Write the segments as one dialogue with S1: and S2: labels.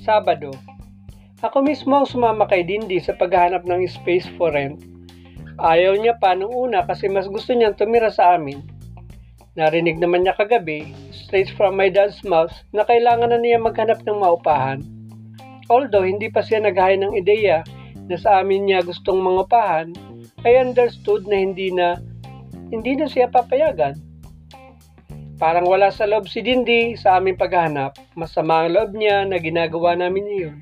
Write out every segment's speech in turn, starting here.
S1: Sabado. Ako mismo ang sumama kay Dindi sa paghahanap ng space for rent. Ayaw niya pa nung una kasi mas gusto niyang tumira sa amin. Narinig naman niya kagabi, straight from my dad's mouth, na kailangan na niya maghanap ng maupahan. Although hindi pa siya naghaya ng ideya na sa amin niya gustong mangupahan, I understood na hindi na hindi na siya papayagan. Parang wala sa loob si Dindi sa aming paghahanap. Masama ang loob niya na ginagawa namin iyon.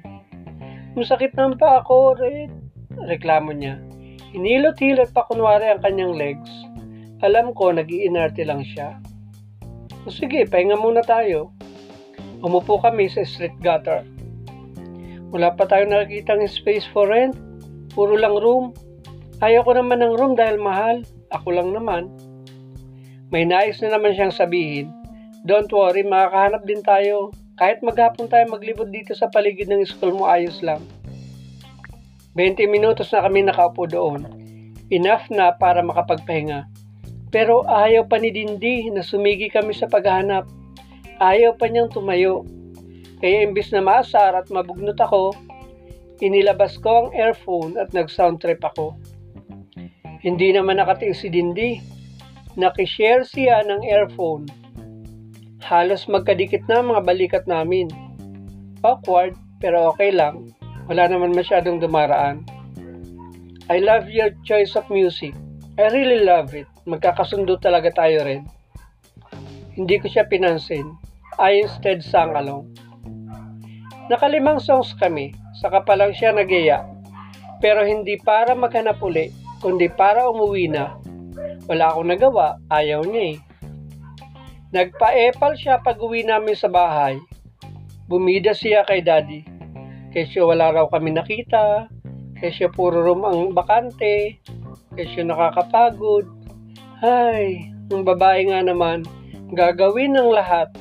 S1: Masakit naman pa ako, Red. Reklamo niya. Hinilot-hilot pa kunwari ang kanyang legs. Alam ko, nag-iinarte lang siya. O sige, pahinga muna tayo. Umupo kami sa street gutter. Wala pa tayo nakikita ng space for rent. Puro lang room. Ayaw ko naman ng room dahil mahal. Ako lang naman. May nais na naman siyang sabihin, Don't worry, makakahanap din tayo. Kahit maghapon tayo maglibot dito sa paligid ng school mo, ayos lang. 20 minutos na kami nakaupo doon. Enough na para makapagpahinga. Pero ayaw pa ni Dindi na sumigi kami sa paghahanap. Ayaw pa niyang tumayo. Kaya imbis na maasar at mabugnot ako, inilabas ko ang earphone at nag-sound trip ako. Hindi naman nakatiis si Dindi nakishare siya ng earphone. Halos magkadikit na mga balikat namin. Awkward, pero okay lang. Wala naman masyadong dumaraan. I love your choice of music. I really love it. Magkakasundo talaga tayo rin. Hindi ko siya pinansin. I instead sang along. Nakalimang songs kami, saka pa lang siya nagiya. Pero hindi para maghanap uli, kundi para umuwi na wala akong nagawa, ayaw niya eh. Nagpa-epal siya pag uwi namin sa bahay. Bumida siya kay daddy. Kesyo wala raw kami nakita. Kesyo puro room ang bakante. Kesyo nakakapagod. Ay, ng babae nga naman, gagawin ng lahat.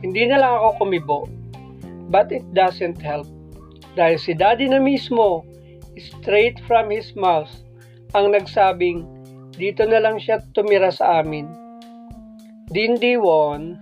S1: Hindi na lang ako kumibo. But it doesn't help. Dahil si daddy na mismo, straight from his mouth, ang nagsabing, dito na lang siya tumira sa amin. Dindi won,